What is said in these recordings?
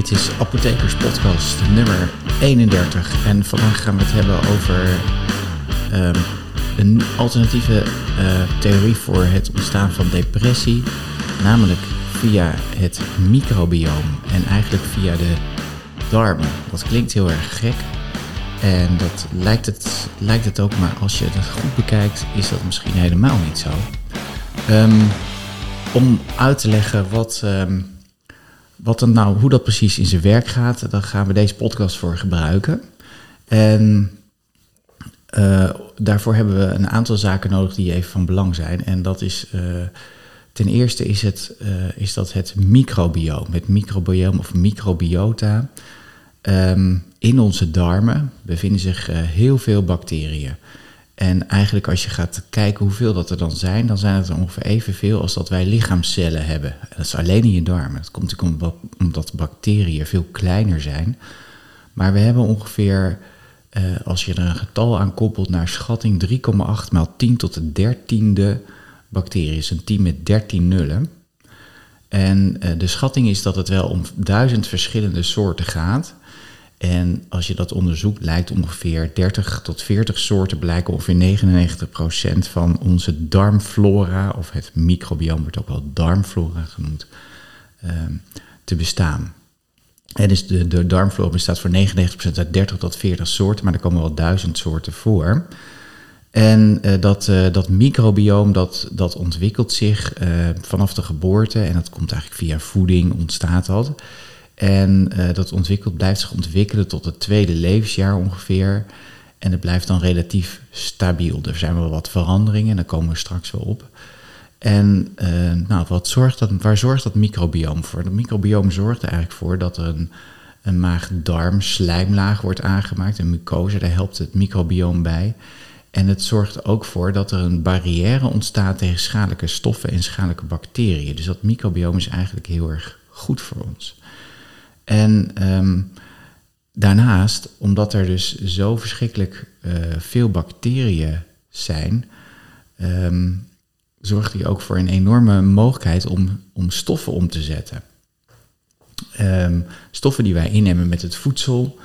Dit is Apothekers Podcast nummer 31. En vandaag gaan we het hebben over ehm, een alternatieve eh, theorie voor het ontstaan van depressie. Namelijk via het microbioom en eigenlijk via de darmen. Dat klinkt heel erg gek. En dat lijkt het, lijkt het ook, maar als je het goed bekijkt, is dat misschien helemaal niet zo. Ehm, om uit te leggen wat. ehm, wat dan nou, hoe dat precies in zijn werk gaat, daar gaan we deze podcast voor gebruiken. En eh, daarvoor hebben we een aantal zaken nodig die even van belang zijn. En dat is eh, ten eerste is, het, eh, is dat het microbioom. Het microbioom of microbiota. Ehm, in onze darmen bevinden zich heel veel bacteriën. En eigenlijk als je gaat kijken hoeveel dat er dan zijn, dan zijn het er ongeveer evenveel als dat wij lichaamcellen hebben. Dat is alleen in je darmen. Dat komt natuurlijk omdat bacteriën veel kleiner zijn. Maar we hebben ongeveer, eh, als je er een getal aan koppelt, naar schatting 3,8 maal 10 tot de dertiende bacteriën. is een 10 met 13 nullen. En uh, de schatting is dat het wel om duizend verschillende soorten gaat. En als je dat onderzoekt, lijkt ongeveer 30 tot 40 soorten, blijken ongeveer 99% van onze darmflora, of het microbioom wordt ook wel darmflora genoemd, ehm, te bestaan. En dus de, de darmflora bestaat voor 99% uit 30 tot 40 soorten, maar er komen wel duizend soorten voor. En uh, dat, uh, dat microbioom dat, dat ontwikkelt zich uh, vanaf de geboorte en dat komt eigenlijk via voeding, ontstaat dat. En uh, dat ontwikkelt, blijft zich ontwikkelen tot het tweede levensjaar ongeveer. En het blijft dan relatief stabiel. Er zijn wel wat veranderingen, daar komen we straks wel op. En uh, nou, wat zorgt dat, waar zorgt dat microbioom voor? Het microbioom zorgt er eigenlijk voor dat er een, een maag-darm slijmlaag wordt aangemaakt, een mucose, daar helpt het microbioom bij. En het zorgt ook voor dat er een barrière ontstaat tegen schadelijke stoffen en schadelijke bacteriën. Dus dat microbioom is eigenlijk heel erg goed voor ons. En um, daarnaast, omdat er dus zo verschrikkelijk uh, veel bacteriën zijn, um, zorgt hij ook voor een enorme mogelijkheid om, om stoffen om te zetten. Um, stoffen die wij innemen met het voedsel,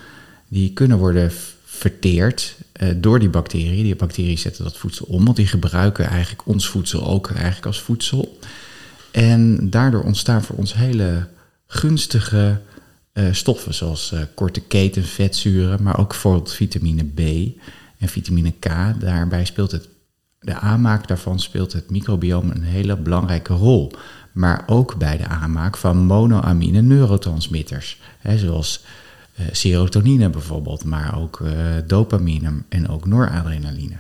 die kunnen worden verteerd uh, door die bacteriën. Die bacteriën zetten dat voedsel om, want die gebruiken eigenlijk ons voedsel ook eigenlijk als voedsel. En daardoor ontstaan voor ons hele gunstige stoffen zoals uh, korte keten vetzuren, maar ook bijvoorbeeld vitamine B en vitamine K. Daarbij speelt het, de aanmaak daarvan speelt het microbioom een hele belangrijke rol. Maar ook bij de aanmaak van monoamine neurotransmitters, hè, zoals uh, serotonine bijvoorbeeld, maar ook dopamine en ook noradrenaline.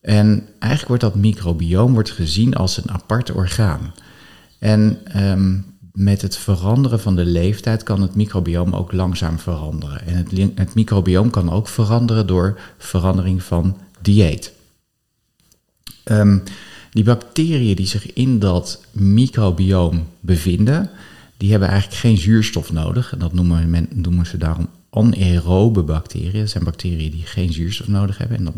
En eigenlijk wordt dat microbioom wordt gezien als een apart orgaan. En um, met het veranderen van de leeftijd kan het microbioom ook langzaam veranderen. En het, het microbioom kan ook veranderen door verandering van dieet. Um, die bacteriën die zich in dat microbioom bevinden, die hebben eigenlijk geen zuurstof nodig. En dat noemen, men, noemen ze daarom anaerobe bacteriën. Dat zijn bacteriën die geen zuurstof nodig hebben. En dat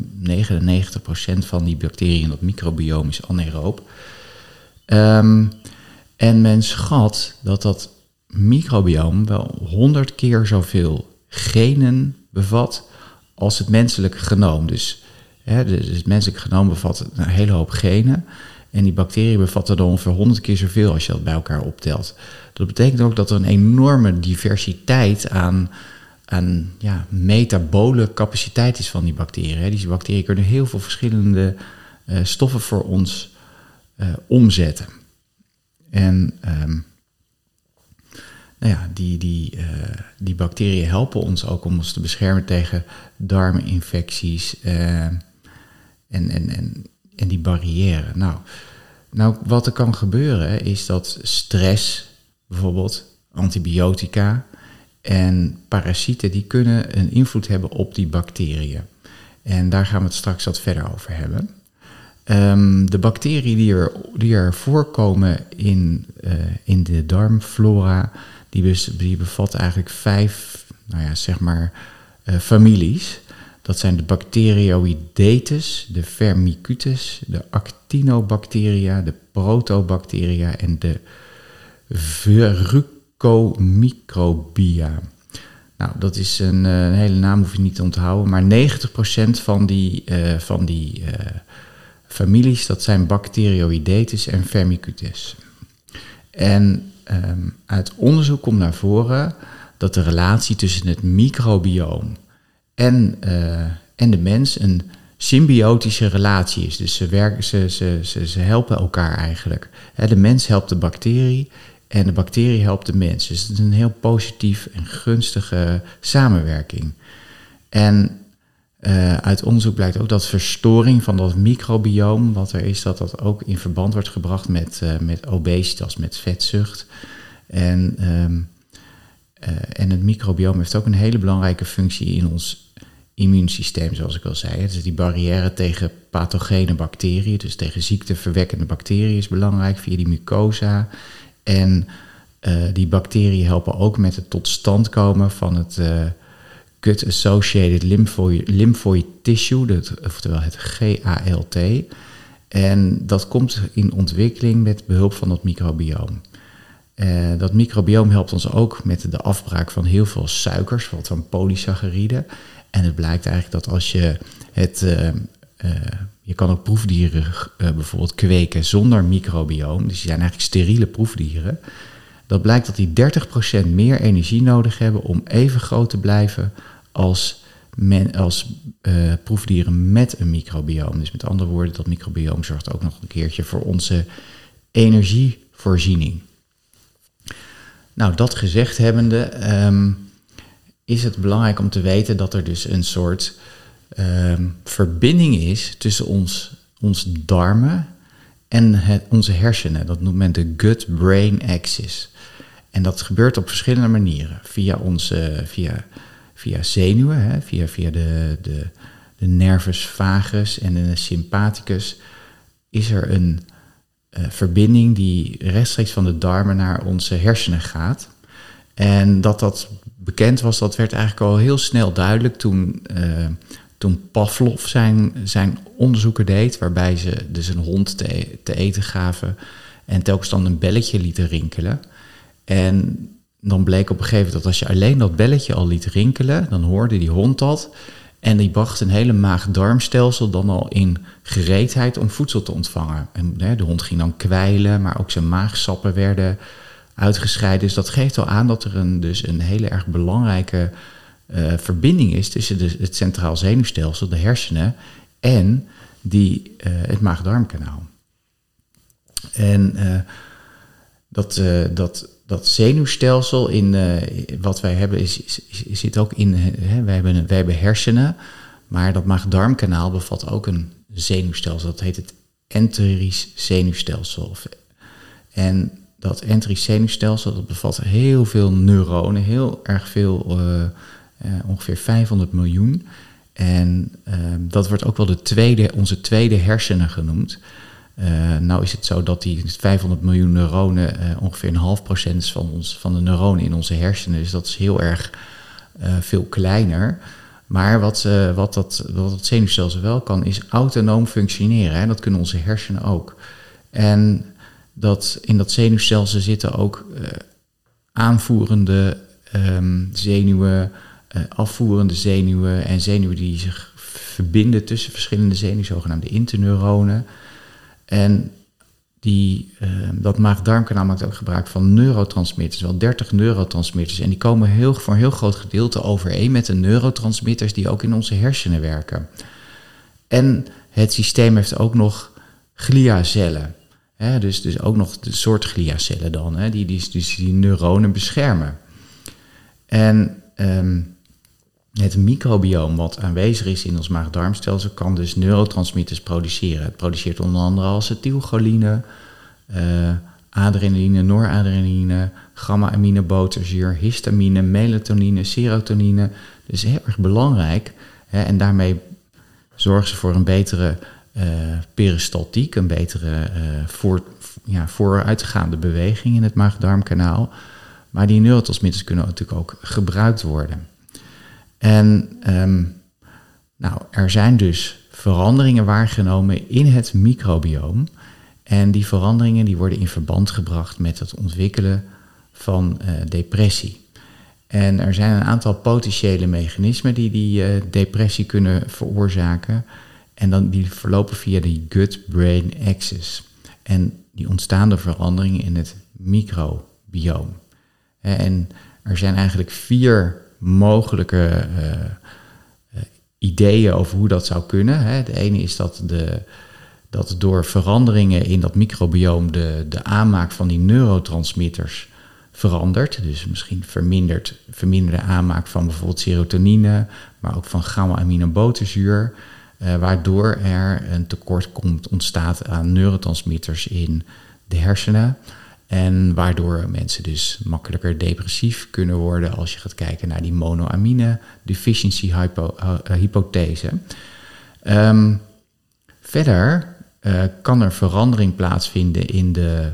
99% van die bacteriën in dat microbioom is anaeroop. Um, en men schat dat dat microbioom wel 100 keer zoveel genen bevat als het menselijke genoom. Dus, hè, dus het menselijke genoom bevat een hele hoop genen. En die bacteriën bevatten dan ongeveer 100 keer zoveel als je dat bij elkaar optelt. Dat betekent ook dat er een enorme diversiteit aan, aan ja, metabole capaciteit is van die bacteriën. Die bacteriën kunnen heel veel verschillende uh, stoffen voor ons uh, omzetten. En um, nou ja, die, die, uh, die bacteriën helpen ons ook om ons te beschermen tegen darminfecties uh, en, en, en, en die barrière. Nou, nou, wat er kan gebeuren is dat stress, bijvoorbeeld antibiotica en parasieten, die kunnen een invloed hebben op die bacteriën. En daar gaan we het straks wat verder over hebben. Um, de bacteriën die er, die er voorkomen in, uh, in de darmflora, die, die bevatten eigenlijk vijf, nou ja, zeg maar, uh, families. Dat zijn de Bacteroidetes, de Firmicutes, de Actinobacteria, de Protobacteria en de comicrobia. Nou, dat is een, eh, hele naam, hoef je niet te onthouden. Maar 90% van die, van die families, dat zijn Bacteroidetes en Firmicutes. En um, uit onderzoek komt naar voren dat de relatie tussen het microbioom en, en de mens een symbiotische relatie is. Dus ze, werken, ze, ze, ze, ze helpen elkaar eigenlijk. De mens helpt de bacterie en de bacterie helpt de mens. Dus het is een heel positief en gunstige samenwerking. En uh, uit onderzoek blijkt ook dat verstoring van dat microbioom, wat er is, dat dat ook in verband wordt gebracht met, uh, met obesitas, met vetzucht. En, um, uh, en het microbioom heeft ook een hele belangrijke functie in ons immuunsysteem, zoals ik al zei. Dus die barrière tegen pathogene bacteriën, dus tegen ziekteverwekkende bacteriën, is belangrijk via die mucosa. En die bacteriën helpen ook met het tot stand komen van het gut-associated lymphoid, tissue, dat, oftewel het GALT. En dat komt in ontwikkeling met behulp van dat microbioom. Uh, dat microbioom helpt ons ook met de afbraak van heel veel suikers, wat van polysacchariden. En het blijkt eigenlijk dat als je het uh, je kan ook proefdieren bijvoorbeeld kweken zonder microbioom. Dus die zijn eigenlijk steriele proefdieren. Dat blijkt dat die 30% meer energie nodig hebben om even groot te blijven als, men, als uh, proefdieren met een microbioom. Dus met andere woorden, dat microbioom zorgt ook nog een keertje voor onze energievoorziening. Nou, dat gezegd hebbende, um, is het belangrijk om te weten dat er dus een soort um, verbinding is tussen ons, ons darmen en het, onze hersenen. Dat noemt men de gut-brain axis. En dat gebeurt op verschillende manieren. Via, onze, via, via zenuwen, hè, via, via de, de, de nervus vagus en de sympathicus, is er een uh, verbinding die rechtstreeks van de darmen naar onze hersenen gaat. En dat dat bekend was, dat werd eigenlijk al heel snel duidelijk toen uh, toen Pavlov zijn, zijn onderzoeken deed, waarbij ze dus een hond te, te eten gaven en telkens dan een belletje lieten rinkelen. En dan bleek op een gegeven moment dat als je alleen dat belletje al liet rinkelen, dan hoorde die hond dat. En die bracht een hele maag-darmstelsel dan al in gereedheid om voedsel te ontvangen. En hè, de hond ging dan kwijlen, maar ook zijn maagsappen werden uitgescheiden. Dus dat geeft al aan dat er een, dus een hele erg belangrijke uh, verbinding is tussen de, het centraal zenuwstelsel, de hersenen, en die, uh, het maag-darmkanaal. En uh, dat, dat, dat zenuwstelsel in wat wij hebben, is, is, zit ook in. Hè, wij, hebben, wij hebben hersenen, maar dat maag-darmkanaal bevat ook een zenuwstelsel. Dat heet het enterisch zenuwstelsel. En dat enterisch zenuwstelsel dat bevat heel veel neuronen, heel erg veel uh, ongeveer 500 miljoen. En uh, dat wordt ook wel de tweede, onze tweede hersenen genoemd. Uh, nou is het zo dat die 500 miljoen neuronen ongeveer een half procent is van, ons, van de neuronen in onze hersenen. Dus dat is heel erg veel kleiner. Maar wat, wat, dat, wat het zenuwstelsel wel kan, is autonoom functioneren. Hè? Dat kunnen onze hersenen ook. En dat, in dat zenuwstelsel zitten ook aanvoerende um, zenuwen, afvoerende zenuwen en zenuwen die zich verbinden tussen verschillende zenuwen, zogenaamde interneuronen. En die, uh, dat maag-darmkanaal maakt ook gebruik van neurotransmitters, wel 30 neurotransmitters. En die komen heel, voor een heel groot gedeelte overeen met de neurotransmitters die ook in onze hersenen werken. En het systeem heeft ook nog gliacellen. Hè, dus, dus ook nog de soort gliacellen dan, hè, die, die, dus die neuronen beschermen. En um, het microbioom wat aanwezig is in ons maag-darmstelsel kan dus neurotransmitters produceren. Het produceert onder andere acetylcholine, uh, adrenaline, noradrenaline, gamma-aminobuterzuur, histamine, melatonine, serotonine. Dus heel erg belangrijk. Hè, en daarmee zorgen ze voor een betere uh, peristaltiek, een betere uh, voor, ja, vooruitgaande beweging in het maag-darmkanaal. Maar die neurotransmitters kunnen natuurlijk ook gebruikt worden. En um, nou, er zijn dus veranderingen waargenomen in het microbioom. En die veranderingen die worden in verband gebracht met het ontwikkelen van depressie. En er zijn een aantal potentiële mechanismen die die depressie kunnen veroorzaken. En dan, die verlopen via de gut-brain axis. En die ontstaan door veranderingen in het microbioom. En er zijn eigenlijk vier mogelijke uh, ideeën over hoe dat zou kunnen. Hè. De ene is dat, de, dat door veranderingen in dat microbioom de, de aanmaak van die neurotransmitters verandert. Dus misschien vermindert, verminderde aanmaak van bijvoorbeeld serotonine, maar ook van gamma-aminobuterzuur. Uh, waardoor er een tekort komt, ontstaat aan neurotransmitters in de hersenen. En waardoor mensen dus makkelijker depressief kunnen worden als je gaat kijken naar die monoamine deficiency hypo, uh, hypothese. Um, verder uh, kan er verandering plaatsvinden in de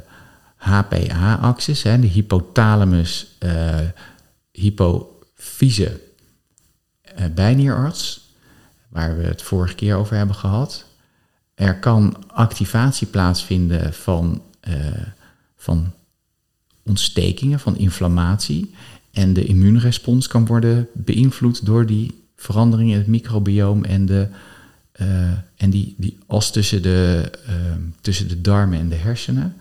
HPA-axis, de hypothalamus uh, hypofyse bijnierarts, waar we het vorige keer over hebben gehad. Er kan activatie plaatsvinden van van ontstekingen, van inflammatie. En de immuunrespons kan worden beïnvloed door die veranderingen in het microbioom en, de, uh, en die, die as tussen de, uh, tussen de darmen en de hersenen.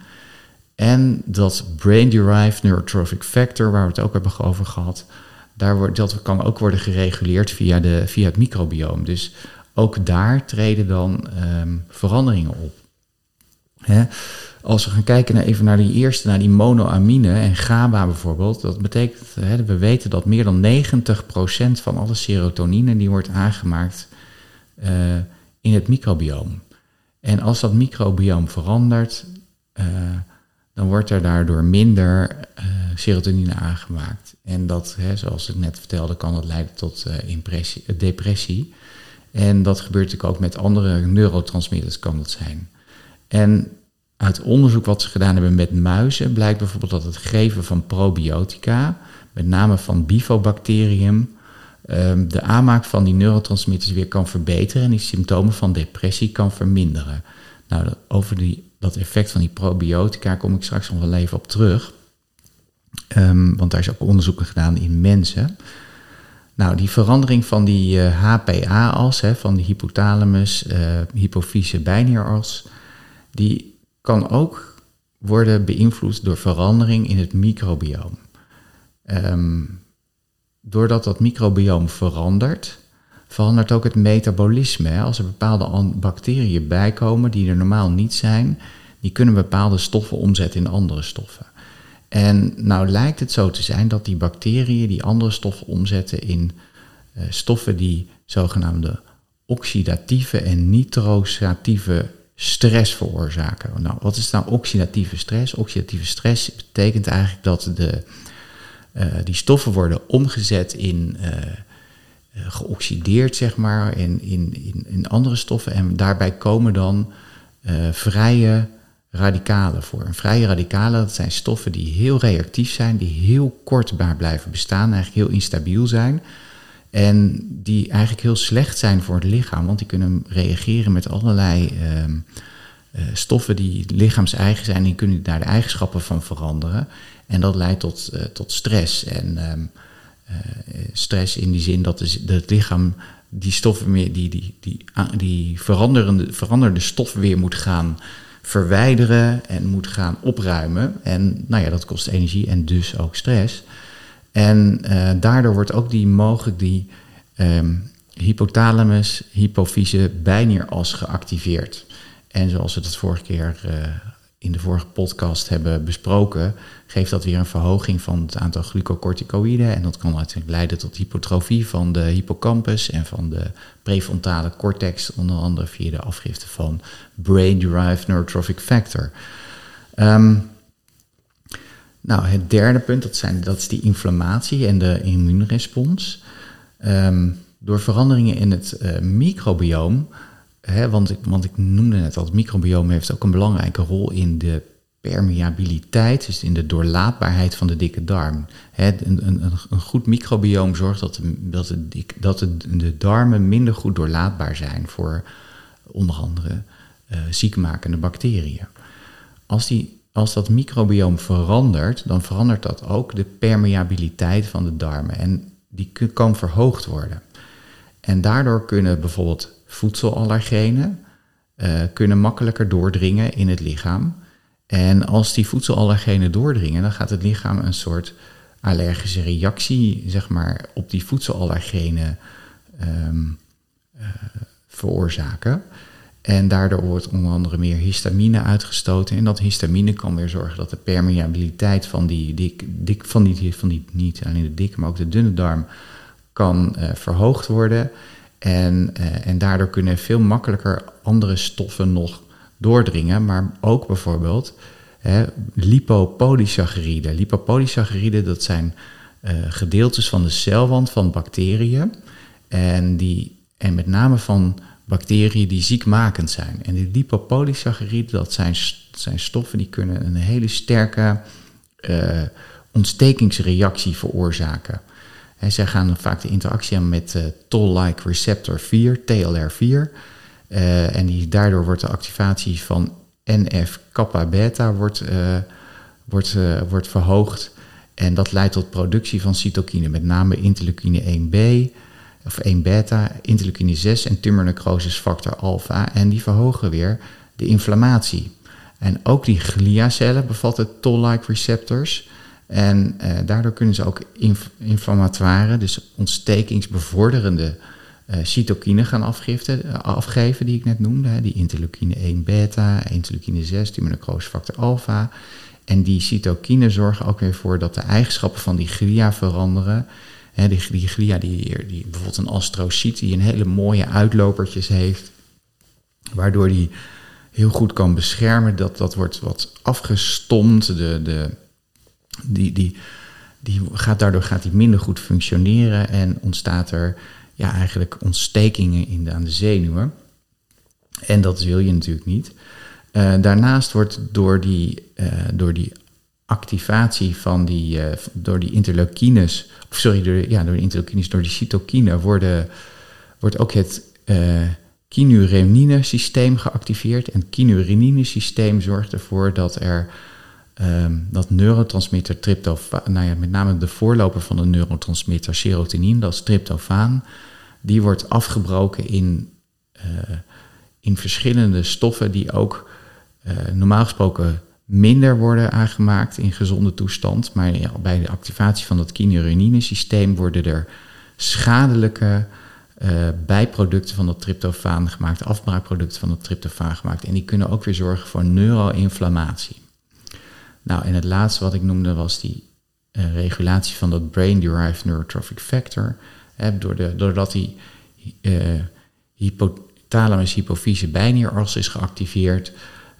En dat brain-derived neurotrophic factor, waar we het ook hebben over gehad, daar wordt, dat kan ook worden gereguleerd via, de, via het microbioom. Dus ook daar treden dan um, veranderingen op. Hè? Als we gaan kijken naar even naar die eerste, naar die monoamine en GABA bijvoorbeeld, dat betekent, hè, we weten dat meer dan 90% van alle serotonine die wordt aangemaakt uh, in het microbioom. En als dat microbioom verandert, uh, dan wordt er daardoor minder uh, serotonine aangemaakt. En dat, hè, zoals ik net vertelde, kan dat leiden tot depressie. En dat gebeurt natuurlijk ook met andere neurotransmitters, kan dat zijn. En uit onderzoek wat ze gedaan hebben met muizen blijkt bijvoorbeeld dat het geven van probiotica, met name van bifobacterium, ehm, de aanmaak van die neurotransmitters weer kan verbeteren en die symptomen van depressie kan verminderen. Nou, over die, dat effect van die probiotica kom ik straks nog wel even op terug. Um, want daar is ook onderzoeken gedaan in mensen. Nou, die verandering van die uh, eh, HPA-as, van die hypothalamus, uh, hypofyse bijnieras, die kan ook worden beïnvloed door verandering in het microbioom. Um, doordat dat microbioom verandert, verandert ook het metabolisme. Als er bepaalde bacteriën bijkomen die er normaal niet zijn, die kunnen bepaalde stoffen omzetten in andere stoffen. En nou lijkt het zo te zijn dat die bacteriën die andere stoffen omzetten in uh, stoffen die zogenaamde oxidatieve en nitrosatieve stress veroorzaken. Nou, wat is nou oxidatieve stress? Oxidatieve stress betekent eigenlijk dat de, uh, die stoffen worden omgezet in uh, geoxideerd, zeg maar, in, in, in, andere stoffen. En daarbij komen dan vrije radicalen voor. Vrije radicalen, dat zijn stoffen die heel reactief zijn, die heel kortbaar blijven bestaan, eigenlijk heel instabiel zijn. En die eigenlijk heel slecht zijn voor het lichaam, want die kunnen reageren met allerlei uh, uh, stoffen die lichaams-eigen zijn. Die kunnen daar de eigenschappen van veranderen. En dat leidt tot, uh, tot stress. En um, stress in die zin dat, dat het lichaam die stoffen meer, die, die, die, die veranderende, veranderde stoffen weer moet gaan verwijderen en moet gaan opruimen. En nou ja, dat kost energie en dus ook stress. En uh, daardoor wordt ook die mogelijk die um, hypothalamus, hypofyse, bijnieras geactiveerd. En zoals we het vorige keer uh, in de vorige podcast hebben besproken, geeft dat weer een verhoging van het aantal glucocorticoïden. En dat kan uiteindelijk leiden tot hypotrofie van de hippocampus en van de prefrontale cortex, onder andere via de afgifte van brain-derived neurotrophic factor. Um, nou, het derde punt, dat, zijn, dat is die inflammatie en de immuunrespons. Um, door veranderingen in het uh, microbioom, hè, want, ik, want ik noemde net al, het microbioom heeft ook een belangrijke rol in de permeabiliteit, dus in de doorlaatbaarheid van de dikke darm. Hè, een, een, een, goed microbioom zorgt dat, de, dat, dat de darmen minder goed doorlaatbaar zijn voor onder andere uh, ziekmakende bacteriën. Als die als dat microbioom verandert, dan verandert dat ook de permeabiliteit van de darmen. En die kan verhoogd worden. En daardoor kunnen bijvoorbeeld voedselallergenen uh, kunnen makkelijker doordringen in het lichaam. En als die voedselallergenen doordringen, dan gaat het lichaam een soort allergische reactie zeg maar, op die voedselallergenen um, veroorzaken. En daardoor wordt onder andere meer histamine uitgestoten. En dat histamine kan weer zorgen dat de permeabiliteit van die, dik, dik, van die, van die niet alleen de dikke, maar ook de dunne darm kan uh, verhoogd worden. En, uh, en daardoor kunnen veel makkelijker andere stoffen nog doordringen. Maar ook bijvoorbeeld hè, lipopolysacchariden. Lipopolysacchariden, dat zijn uh, gedeeltes van de celwand van bacteriën. En, die, en met name van bacteriën die ziekmakend zijn. En die lipopolysacchariden, dat zijn, zijn stoffen die kunnen een hele sterke uh, ontstekingsreactie veroorzaken. En zij gaan vaak de interactie aan met uh, toll-like receptor 4, TLR4. Uh, en die, daardoor wordt de activatie van NF-kappa-beta wordt, wordt, wordt verhoogd. En dat leidt tot productie van cytokine, met name interleukine 1b, of 1 beta, interleukine 6 en tumornecrosis factor alpha. En die verhogen weer de inflammatie. En ook die gliacellen bevatten toll-like receptors. En eh, daardoor kunnen ze ook inf inflammatoire, dus ontstekingsbevorderende uh, cytokine gaan afgiften, uh, afgeven, die ik net noemde. Hè, die interleukine 1 beta, interleukine 6, tumornecrosis factor alpha. En die cytokine zorgen ook weer voor dat de eigenschappen van die glia veranderen die, die glia, die, bijvoorbeeld een astrocyt, die een hele mooie uitlopertjes heeft, waardoor die heel goed kan beschermen. Dat, dat wordt wat afgestomd. De, de, die, die, die gaat, daardoor gaat die minder goed functioneren en ontstaat er ja, eigenlijk ontstekingen in de, aan de zenuwen. En dat wil je natuurlijk niet. Uh, daarnaast wordt door die, uh, door die activatie van die, uh, door die interleukines, of sorry, door, ja, door de interleukines, door die cytokine, worden, wordt ook het uh, kinurenine-systeem geactiveerd. En het kinurenine-systeem zorgt ervoor dat er um, dat neurotransmitter tryptofaan, nou ja, met name de voorloper van de neurotransmitter serotonine, dat is tryptofaan, die wordt afgebroken in, uh, in verschillende stoffen die ook normaal gesproken minder worden aangemaakt in gezonde toestand. Maar bij de activatie van dat kinurenine-systeem worden er schadelijke uh, bijproducten van dat tryptofaan gemaakt, afbraakproducten van dat tryptofaan gemaakt. En die kunnen ook weer zorgen voor neuroinflammatie. Nou, en het laatste wat ik noemde was die uh, regulatie van dat brain-derived neurotrophic factor. Hè, door de, doordat die uh, hypothalamus-hypofyse bijnieras is geactiveerd,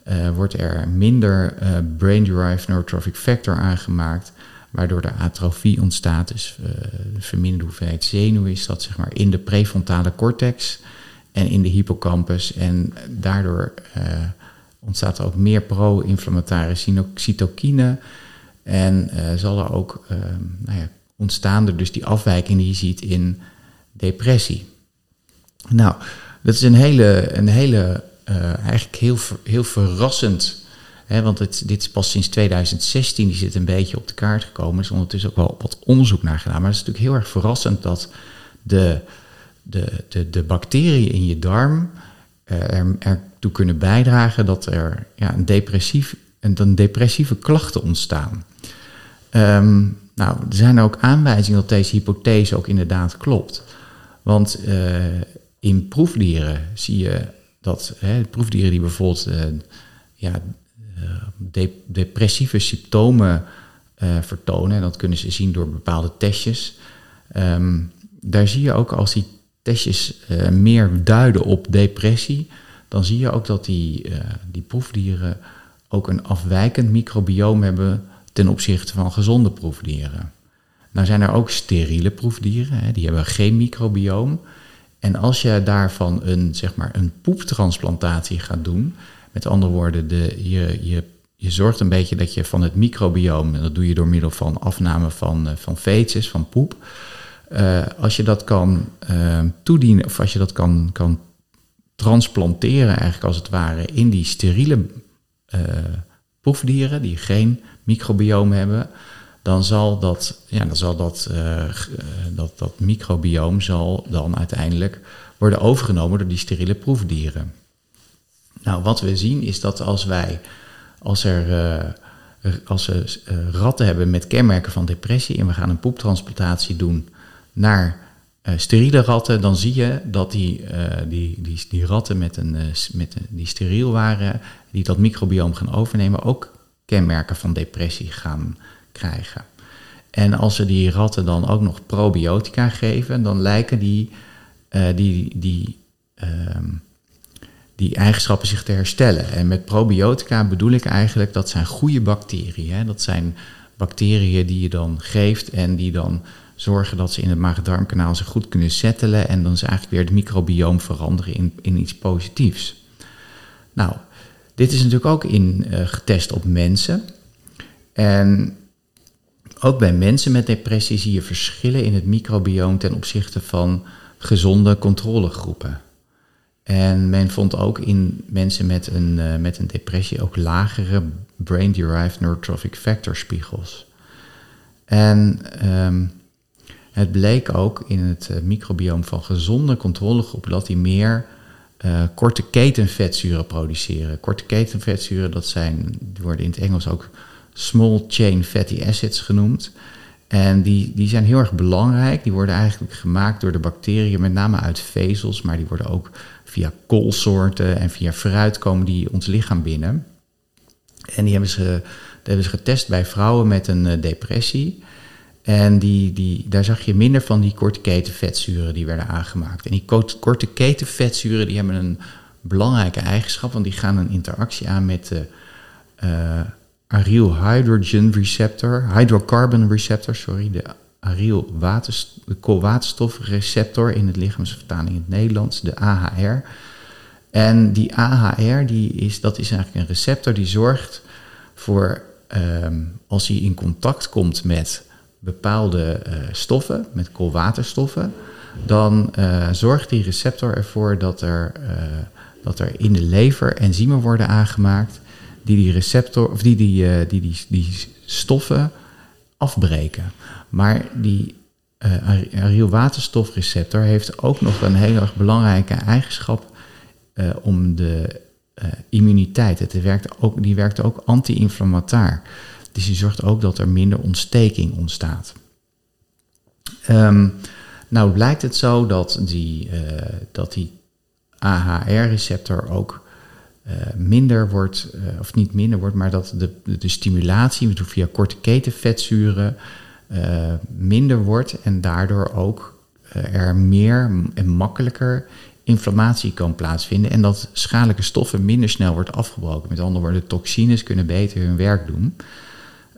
uh, wordt er minder uh, brain-derived neurotrophic factor aangemaakt, waardoor er atrofie ontstaat, dus uh, verminderde hoeveelheid zenuw is dat zeg maar in de prefrontale cortex en in de hippocampus. En daardoor ontstaat er ook meer pro-inflammatoire cytokine en zal er ook nou ja, ontstaan er dus die afwijking die je ziet in depressie. Nou, dat is een hele, een hele eigenlijk heel, heel verrassend. Hè, want het, dit is pas sinds 2016, die zit een beetje op de kaart gekomen. Er is ondertussen ook wel wat onderzoek naar gedaan. Maar het is natuurlijk heel erg verrassend dat de, de, de, de bacteriën in je darm uh, er, ertoe kunnen bijdragen dat er ja, een, depressief, een, een depressieve klachten ontstaan. Um, nou, er zijn ook aanwijzingen dat deze hypothese ook inderdaad klopt. Want uh, in proefdieren zie je dat hè, proefdieren die bijvoorbeeld uh, ja, uh, depressieve symptomen uh, vertonen, en dat kunnen ze zien door bepaalde testjes, um, daar zie je ook als die testjes meer duiden op depressie, dan zie je ook dat die, die proefdieren ook een afwijkend microbioom hebben ten opzichte van gezonde proefdieren. Nou zijn er ook steriele proefdieren, hè, die hebben geen microbioom. En als je daarvan een, zeg maar, een poeptransplantatie gaat doen, met andere woorden, de, je, je, je zorgt een beetje dat je van het microbioom, en dat doe je door middel van afname van, uh, van feces, van poep, uh, als je dat kan uh, toedienen, of als je dat kan, kan transplanteren, eigenlijk als het ware, in die steriele proefdieren die geen microbioom hebben, dan zal dat, ja, dan zal dat, uh, dat, dat microbioom zal dan uiteindelijk worden overgenomen door die steriele proefdieren. Nou, wat we zien is dat als wij, als er, uh, als we ratten hebben met kenmerken van depressie en we gaan een poeptransplantatie doen naar steriele ratten, dan zie je dat die, die, die, die ratten met een, met die steriel waren, die dat microbioom gaan overnemen, ook kenmerken van depressie gaan krijgen. En als we die ratten dan ook nog probiotica geven, dan lijken die, uh, die, die, uh, die eigenschappen zich te herstellen. En met probiotica bedoel ik eigenlijk dat zijn goede bacteriën. Hè? Dat zijn bacteriën die je dan geeft en die dan zorgen dat ze in het maag-darmkanaal zich goed kunnen settelen en dan ze eigenlijk weer het microbioom veranderen in, in iets positiefs. Nou, dit is natuurlijk ook in, uh, getest op mensen. En ook bij mensen met depressie zie je verschillen in het microbioom ten opzichte van gezonde controlegroepen. En men vond ook in mensen met een, uh, met een depressie ook lagere brain-derived neurotrophic factor spiegels. En um, het bleek ook in het uh, microbioom van gezonde controlegroepen dat die meer uh, korte ketenvetzuren produceren. Korte ketenvetzuren, dat zijn, worden in het Engels ook small chain fatty acids genoemd. En die, die zijn heel erg belangrijk. Die worden eigenlijk gemaakt door de bacteriën, met name uit vezels, maar die worden ook via koolsoorten en via fruit komen die ons lichaam binnen. En die hebben ze, hebben ze getest bij vrouwen met een uh, depressie. En die, die, daar zag je minder van die korte keten vetzuren die werden aangemaakt. En die korte keten vetzuren die hebben een belangrijke eigenschap, want die gaan een interactie aan met de uh, aryl hydrogen receptor, hydrocarbon receptor, sorry, de aryl koolwaterstofreceptor in het lichaamsvertaling in het Nederlands, de AHR. En die AHR, die is, dat is eigenlijk een receptor die zorgt voor, um, als hij in contact komt met bepaalde uh, stoffen, met koolwaterstoffen, dan uh, zorgt die receptor ervoor dat er, uh, dat er in de lever enzymen worden aangemaakt die die receptor of die die, uh, die, die, die stoffen afbreken. Maar die uh, arylwaterstofreceptor heeft ook nog een heel erg belangrijke eigenschap uh, om de immuniteit. Het werkt ook, die werkt ook anti-inflammatair. Dus die zorgt ook dat er minder ontsteking ontstaat. Um, nou blijkt het zo dat die, dat die AHR-receptor ook uh, minder wordt, uh, of niet minder wordt, maar dat de, de stimulatie via korte ketenvetzuren uh, minder wordt en daardoor ook er meer en makkelijker inflammatie kan plaatsvinden en dat schadelijke stoffen minder snel wordt afgebroken. Met andere woorden, toxines kunnen beter hun werk doen.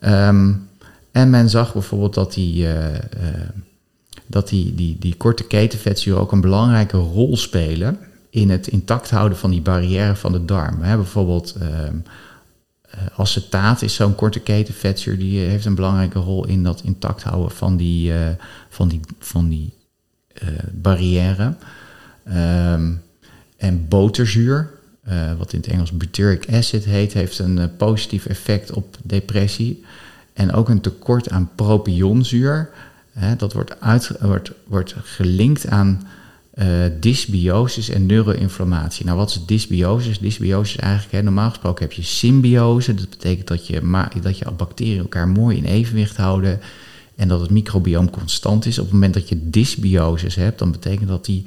Um, en men zag bijvoorbeeld dat die, dat die, die, die korte ketenvetzuren ook een belangrijke rol spelen in het intact houden van die barrière van de darm. Hè, bijvoorbeeld uh, acetaat is zo'n korte keten vetzuur, die heeft een belangrijke rol in dat intact houden van die, uh, van die, van die uh, barrière. Um, en boterzuur, wat in het Engels butyric acid heet, heeft een positief effect op depressie. En ook een tekort aan propionzuur, dat wordt, uit, wordt, wordt gelinkt aan uh, dysbiosis en neuroinflammatie. Nou, wat is dysbiosis? Dysbiosis is eigenlijk, hè, normaal gesproken heb je symbiose. Dat betekent dat je, dat je bacteriën elkaar mooi in evenwicht houden en dat het microbioom constant is. Op het moment dat je dysbiosis hebt, dan betekent dat die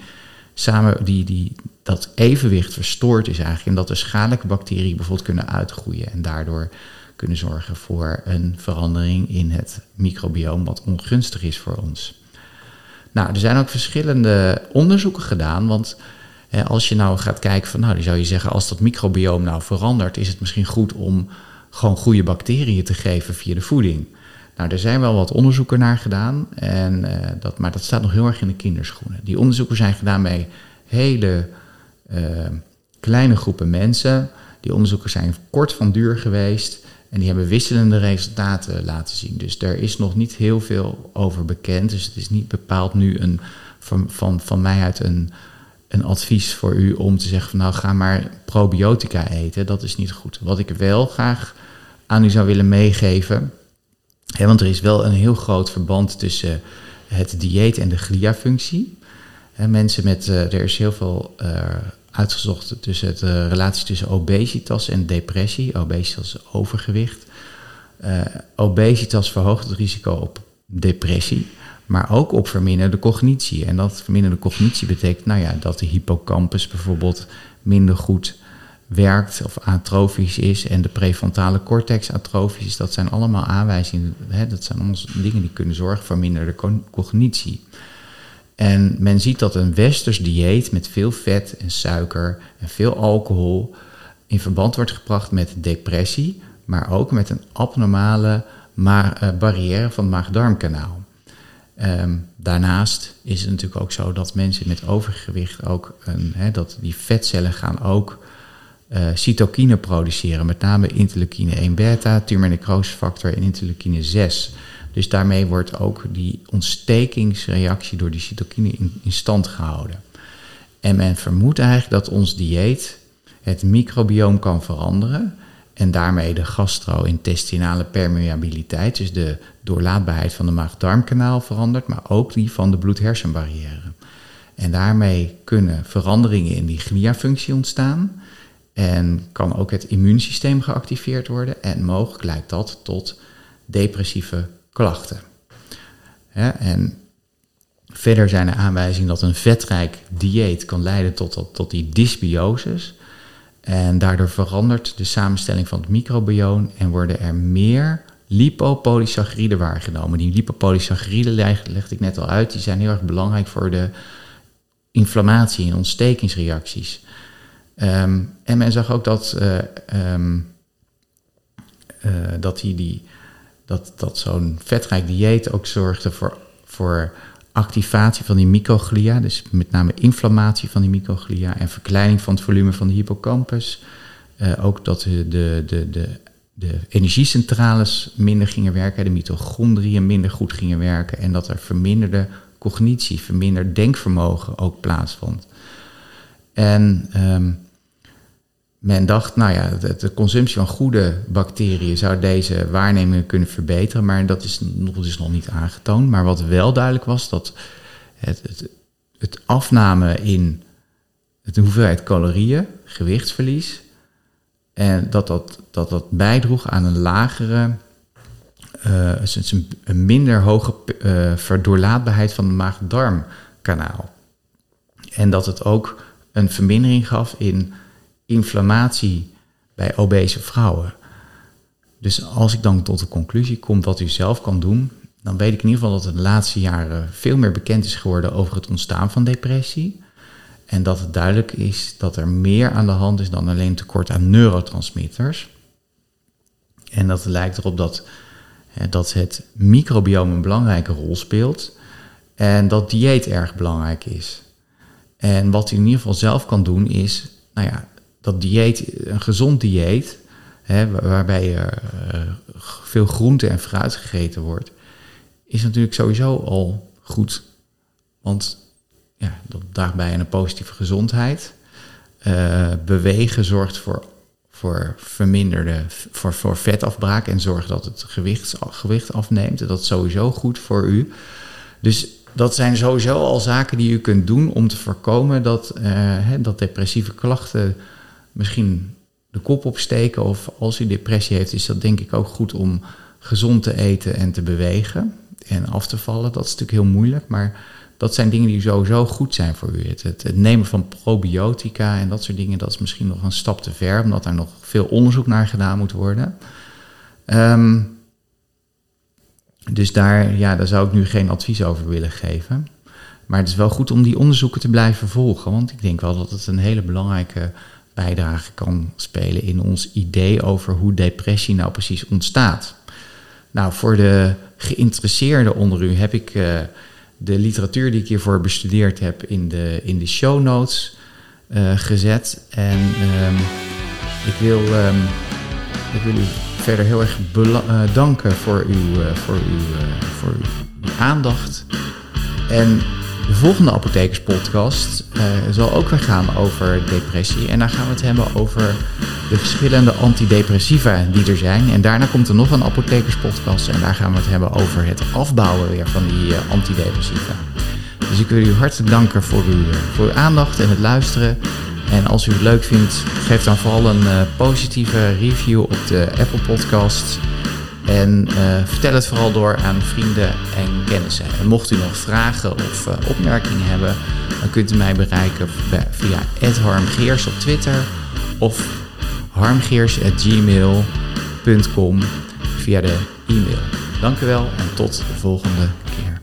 samen die, die, dat evenwicht verstoord is eigenlijk. En dat er schadelijke bacteriën bijvoorbeeld kunnen uitgroeien en daardoor kunnen zorgen voor een verandering in het microbioom wat ongunstig is voor ons. Nou, er zijn ook verschillende onderzoeken gedaan, want hè, als je nou gaat kijken van, nou, dan zou je zeggen, als dat microbioom nou verandert, is het misschien goed om gewoon goede bacteriën te geven via de voeding. Nou, er zijn wel wat onderzoeken naar gedaan, en, uh, dat, maar dat staat nog heel erg in de kinderschoenen. Die onderzoeken zijn gedaan bij hele uh, kleine groepen mensen. Die onderzoeken zijn kort van duur geweest. En die hebben wisselende resultaten laten zien. Dus er is nog niet heel veel over bekend. Dus het is niet bepaald nu een, van, van, van mij uit een, een advies voor u om te zeggen van nou ga maar probiotica eten. Dat is niet goed. Wat ik wel graag aan u zou willen meegeven. want er is wel een heel groot verband tussen het dieet en de glia-functie. mensen met, er is heel veel uitgezocht tussen de relatie tussen obesitas en depressie. Obesitas is overgewicht. obesitas verhoogt het risico op depressie maar ook op verminderde cognitie. En dat verminderde cognitie betekent nou ja, dat de hippocampus bijvoorbeeld minder goed werkt of atrofisch is en de prefrontale cortex atrofisch is. Dat zijn allemaal aanwijzingen, hè, dat zijn allemaal dingen die kunnen zorgen voor mindere cognitie. En men ziet dat een westers dieet met veel vet en suiker en veel alcohol in verband wordt gebracht met depressie, maar ook met een abnormale eh, barrière van het maag-darmkanaal. Ehm, daarnaast is het natuurlijk ook zo dat mensen met overgewicht ook, een, dat die vetcellen gaan ook uh, cytokine produceren, met name interleukine 1 beta, tumornecrosefactor en interleukine 6. Dus daarmee wordt ook die ontstekingsreactie door die cytokine in, stand gehouden. En men vermoedt eigenlijk dat ons dieet het microbioom kan veranderen en daarmee de gastro-intestinale permeabiliteit, dus de doorlaatbaarheid van de maag-darmkanaal verandert, maar ook die van de bloed-hersenbarrière. En daarmee kunnen veranderingen in die glia-functie ontstaan en kan ook het immuunsysteem geactiveerd worden en mogelijk leidt dat tot depressieve klachten. en verder zijn er aanwijzingen dat een vetrijk dieet kan leiden tot, tot die dysbiosis. En daardoor verandert de samenstelling van het microbioom en worden er meer lipopolysacchariden waargenomen. Die lipopolysacchariden legde ik net al uit, die zijn heel erg belangrijk voor de inflammatie en ontstekingsreacties. Ehm, en men zag ook dat, uh, dat, die, die, dat, dat zo'n vetrijk dieet ook zorgde voor, voor activatie van die microglia, dus met name inflammatie van die microglia en verkleining van het volume van de hippocampus. Uh, ook dat de, de, de, de, energiecentrales minder gingen werken, de mitochondriën minder goed gingen werken en dat er verminderde cognitie, verminderd denkvermogen ook plaatsvond. En um, men dacht, nou ja, de, consumptie van goede bacteriën zou deze waarnemingen kunnen verbeteren, maar dat is nog, dus nog niet aangetoond. Maar wat wel duidelijk was, dat het, het, in de hoeveelheid calorieën, gewichtsverlies, en dat dat, dat, dat bijdroeg aan een lagere, een, een, minder hoge uh, verdoorlaatbaarheid van de maag-darmkanaal. En dat het ook een vermindering gaf in inflammatie bij obese vrouwen. Dus als ik dan tot de conclusie kom wat u zelf kan doen, dan weet ik in ieder geval dat het de laatste jaren veel meer bekend is geworden over het ontstaan van depressie. En dat het duidelijk is dat er meer aan de hand is dan alleen tekort aan neurotransmitters. En dat het lijkt erop dat, dat het microbiome een belangrijke rol speelt en dat dieet erg belangrijk is. En wat u in ieder geval zelf kan doen is, nou ja, dat dieet, een gezond dieet, hè, waarbij er uh, veel groente en fruit gegeten wordt, is natuurlijk sowieso al goed. Want ja, dat draagt bij een positieve gezondheid. Uh, bewegen zorgt voor, voor verminderde, voor, voor vetafbraak en zorgt dat het gewicht, gewicht afneemt. Dat is sowieso goed voor u. Dus dat zijn sowieso al zaken die u kunt doen om te voorkomen dat, hè, dat depressieve klachten misschien de kop opsteken. Of als u depressie heeft, is dat denk ik ook goed om gezond te eten en te bewegen en af te vallen. Dat is natuurlijk heel moeilijk, maar dat zijn dingen die sowieso goed zijn voor u. Het, het, nemen van probiotica en dat soort dingen, dat is misschien nog een stap te ver, omdat er nog veel onderzoek naar gedaan moet worden. Um, dus daar, ja, daar zou ik nu geen advies over willen geven. Maar het is wel goed om die onderzoeken te blijven volgen, want ik denk wel dat het een hele belangrijke bijdrage kan spelen in ons idee over hoe depressie nou precies ontstaat. Nou, voor de geïnteresseerden onder u heb ik uh, de literatuur die ik hiervoor bestudeerd heb in de, in de show notes uh, gezet. En um, ik, wil, um, u verder heel erg uh, danken voor uw, voor, uw, voor uw aandacht. En De volgende Apothekerspodcast uh, zal ook weer gaan over depressie. En dan gaan we het hebben over de verschillende antidepressiva die er zijn. En daarna komt er nog een Apothekerspodcast. En daar gaan we het hebben over het afbouwen weer van die uh, antidepressiva. Dus ik wil u hartelijk danken voor uw, voor uw aandacht en het luisteren. En als u het leuk vindt, geef dan vooral een uh, positieve review op de Apple Podcast. En uh, vertel het vooral door aan vrienden en kennissen. En mocht u nog vragen of uh, opmerkingen hebben, dan kunt u mij bereiken via harmgeers op Twitter of harmgeers.gmail.com via de e-mail. Dank u wel en tot de volgende keer.